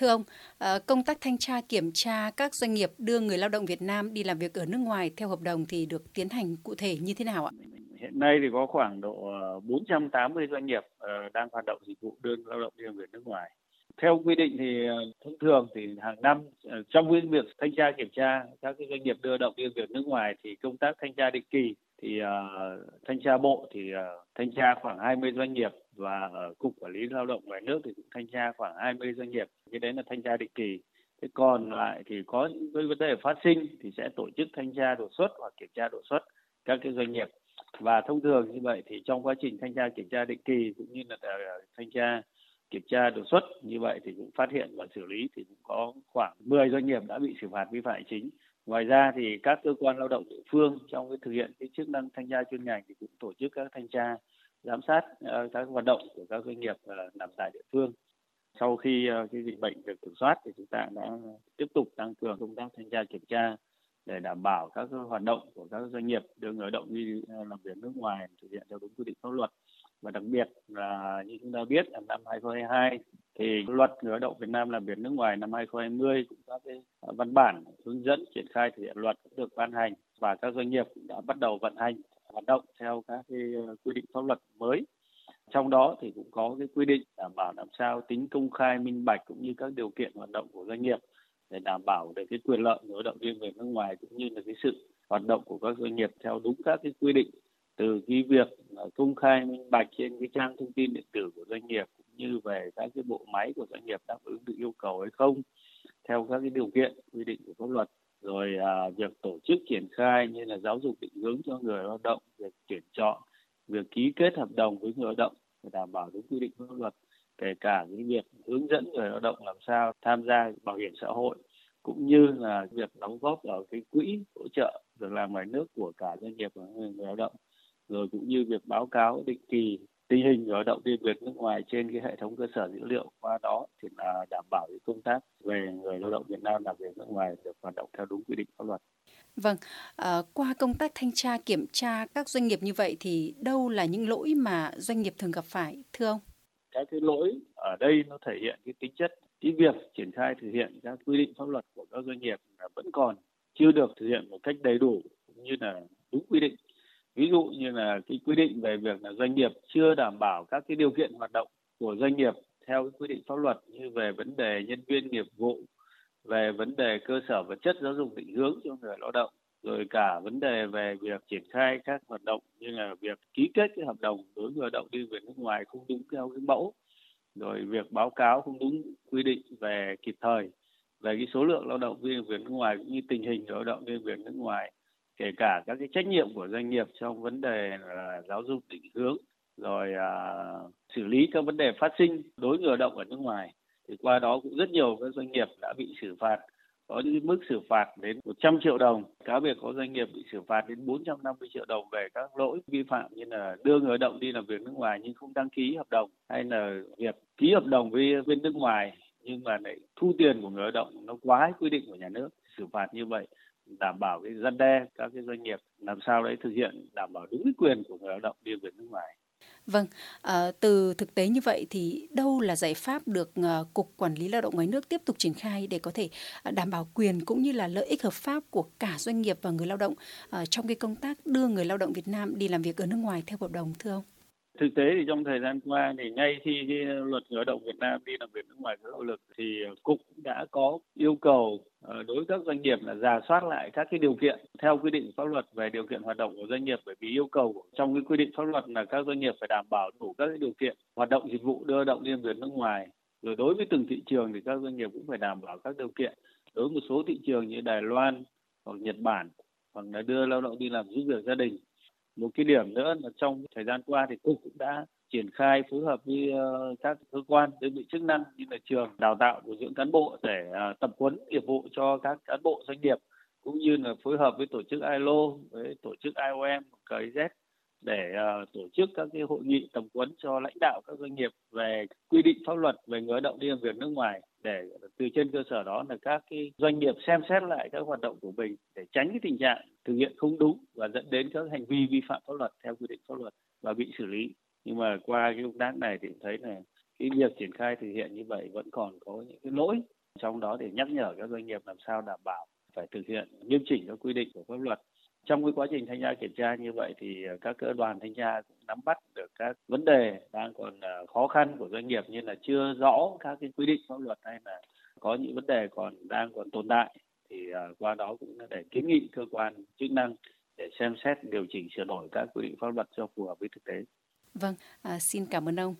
Thưa ông, ờ, công tác thanh tra kiểm tra các doanh nghiệp đưa người lao động Việt Nam đi làm việc ở nước ngoài theo hợp đồng thì được tiến hành cụ thể như thế nào ạ? Hiện nay thì có khoảng độ ờ, 480 doanh nghiệp ờ, đang hoạt động dịch vụ đưa lao động đi làm việc nước ngoài theo quy định thì thông thường thì hàng năm trong việc thanh tra kiểm tra các cái doanh nghiệp đưa động đi việc nước ngoài thì công tác thanh tra định kỳ thì uh, thanh tra bộ thì uh, thanh tra khoảng 20 doanh nghiệp và ở cục quản lý lao động ngoài nước thì cũng thanh tra khoảng 20 doanh nghiệp. Cái đấy là thanh tra định kỳ. Thế còn lại thì có những vấn đề phát sinh thì sẽ tổ chức thanh tra đột xuất hoặc kiểm tra đột xuất các cái doanh nghiệp. Và thông thường như vậy thì trong quá trình thanh tra kiểm tra định kỳ cũng như là ờ, thanh tra kiểm tra đột xuất như vậy thì cũng phát hiện và xử lý thì cũng có khoảng 10 doanh nghiệp đã bị xử phạt vi phạm hành chính. Ngoài ra thì các cơ quan lao động địa phương trong cái thực hiện cái chức năng thanh tra chuyên ngành thì cũng tổ chức các thanh tra, giám sát ờ, các hoạt động của các doanh nghiệp ờ, nằm tại địa phương. Sau khi ờ, cái dịch bệnh được kiểm soát thì chúng ta đã tiếp tục tăng cường công tác thanh tra kiểm tra để đảm bảo các hoạt động của các doanh nghiệp đưa người động đi làm việc nước ngoài thực hiện theo đúng quy định pháp luật và đặc biệt là như chúng ta biết là năm 2022 thì luật người lao động Việt Nam làm việc nước ngoài năm 2020 cũng có cái à, văn bản hướng dẫn triển khai thực hiện luật được ban hành và các doanh nghiệp cũng đã bắt đầu vận hành, hoạt động theo các cái à, quy định pháp luật mới. Trong đó thì cũng có cái quy định đảm bảo làm sao tính công khai, minh bạch cũng như các điều kiện hoạt động của doanh nghiệp để đảm bảo được cái quyền lợi người lao động viên về nước ngoài cũng như là cái sự hoạt động của các doanh nghiệp theo đúng các cái quy định từ cái việc công khai, minh bạch trên cái trang thông tin điện tử của doanh nghiệp như về các cái bộ máy của doanh nghiệp đáp ứng được yêu cầu hay không theo các cái điều kiện quy định của pháp luật rồi à, việc tổ chức triển khai như là giáo dục định hướng cho người lao động việc tuyển chọn việc ký kết hợp đồng với người lao động để đảm bảo đúng quy định pháp luật kể cả cái việc hướng dẫn người lao động làm sao tham gia bảo hiểm xã hội cũng như là việc đóng góp ở cái quỹ hỗ trợ việc làm ngoài nước của cả doanh nghiệp và người lao động rồi cũng như việc báo cáo định kỳ tình hình người lao động đi việc nước ngoài trên cái hệ thống cơ sở dữ liệu qua đó thì là đảm bảo cái công tác về người lao động Việt Nam làm việc nước ngoài được hoạt động theo đúng quy định pháp luật. Vâng, à, qua công tác thanh tra kiểm tra các doanh nghiệp như vậy thì đâu là những lỗi mà doanh nghiệp thường gặp phải thưa ông? Các cái lỗi ở đây nó thể hiện cái tính chất cái việc triển khai thực hiện các quy định pháp luật của các doanh nghiệp là vẫn còn chưa được thực hiện một cách đầy đủ cũng như là đúng quy định ví dụ như là cái quy định về việc là doanh nghiệp chưa đảm bảo các cái điều kiện hoạt động của doanh nghiệp theo cái quy định pháp luật như về vấn đề nhân viên nghiệp vụ, về vấn đề cơ sở vật chất giáo dục định hướng cho người lao động, rồi cả vấn đề về việc triển khai các hoạt động như là việc ký kết cái hợp đồng đối với lao động đi về nước ngoài không đúng theo cái mẫu, rồi việc báo cáo không đúng quy định về kịp thời, về cái số lượng lao động viên việc nước ngoài cũng như tình hình lao động viên việc nước ngoài kể cả các cái trách nhiệm của doanh nghiệp trong vấn đề là giáo dục định hướng rồi à, xử lý các vấn đề phát sinh đối người lao động ở nước ngoài thì qua đó cũng rất nhiều các doanh nghiệp đã bị xử phạt có những mức xử phạt đến 100 triệu đồng. Cá biệt có doanh nghiệp bị xử phạt đến 450 triệu đồng về các lỗi vi phạm như là đưa người lao động đi làm việc nước ngoài nhưng không đăng ký hợp đồng hay là việc ký hợp đồng với bên nước ngoài nhưng mà lại thu tiền của người lao động nó quá quy định của nhà nước xử phạt như vậy đảm bảo cái dân đe các cái doanh nghiệp làm sao đấy thực hiện đảm bảo đúng cái quyền của người lao động đi về nước ngoài. Vâng, à, từ thực tế như vậy thì đâu là giải pháp được à, Cục Quản lý Lao động ngoài nước tiếp tục triển khai để có thể à, đảm bảo quyền cũng như là lợi ích hợp pháp của cả doanh nghiệp và người lao động à, trong cái công tác đưa người lao động Việt Nam đi làm việc ở nước ngoài theo hợp đồng thưa ông? Thực tế thì trong thời gian qua thì ngay khi cái luật người lao động Việt Nam đi làm việc nước ngoài có hiệu lực thì cục đã có yêu cầu ờ, đối với các doanh nghiệp là giả soát lại các cái điều kiện theo quy định pháp luật về điều kiện hoạt động của doanh nghiệp. Bởi vì yêu cầu trong cái quy định pháp luật là các doanh nghiệp phải đảm bảo đủ các cái điều kiện hoạt động dịch vụ đưa lao động liên việc nước ngoài. Rồi đối với từng thị trường thì các doanh nghiệp cũng phải đảm bảo các điều kiện. Đối với một số thị trường như Đài Loan hoặc Nhật Bản, hoặc là đưa lao động đi làm giúp việc gia đình một cái điểm nữa là trong thời gian qua thì cục cũng đã triển khai phối hợp với ờ, các cơ quan, đơn vị chức năng như là trường đào tạo bồi dưỡng cán bộ để ờ, tập huấn nghiệp vụ cho các cán bộ doanh nghiệp, cũng như là phối hợp với tổ chức ILO với tổ chức IOM KIZ để ờ, tổ chức các cái hội nghị tập huấn cho lãnh đạo các doanh nghiệp về quy định pháp luật về người lao động đi làm việc nước ngoài để từ trên cơ sở đó là các cái doanh nghiệp xem xét lại các hoạt động của mình để tránh cái tình trạng thực hiện không đúng và dẫn đến các hành vi vi phạm pháp luật theo quy định pháp luật và bị xử lý. Nhưng mà qua cái công tác này thì thấy là cái việc triển khai thực hiện như vậy vẫn còn có những cái lỗi, trong đó để nhắc nhở các doanh nghiệp làm sao đảm bảo phải thực hiện nghiêm chỉnh các quy định của pháp luật trong cái quá trình thanh tra kiểm tra như vậy thì ờ, các cơ đoàn thanh tra cũng nắm bắt được các vấn đề đang còn ờ, khó khăn của doanh nghiệp như là chưa rõ các cái quy định pháp luật hay là có những vấn đề còn đang còn tồn tại thì ờ, qua đó cũng để kiến nghị cơ quan chức năng để xem xét điều chỉnh sửa đổi các quy định pháp luật cho phù hợp với thực tế. Vâng, à, xin cảm ơn ông.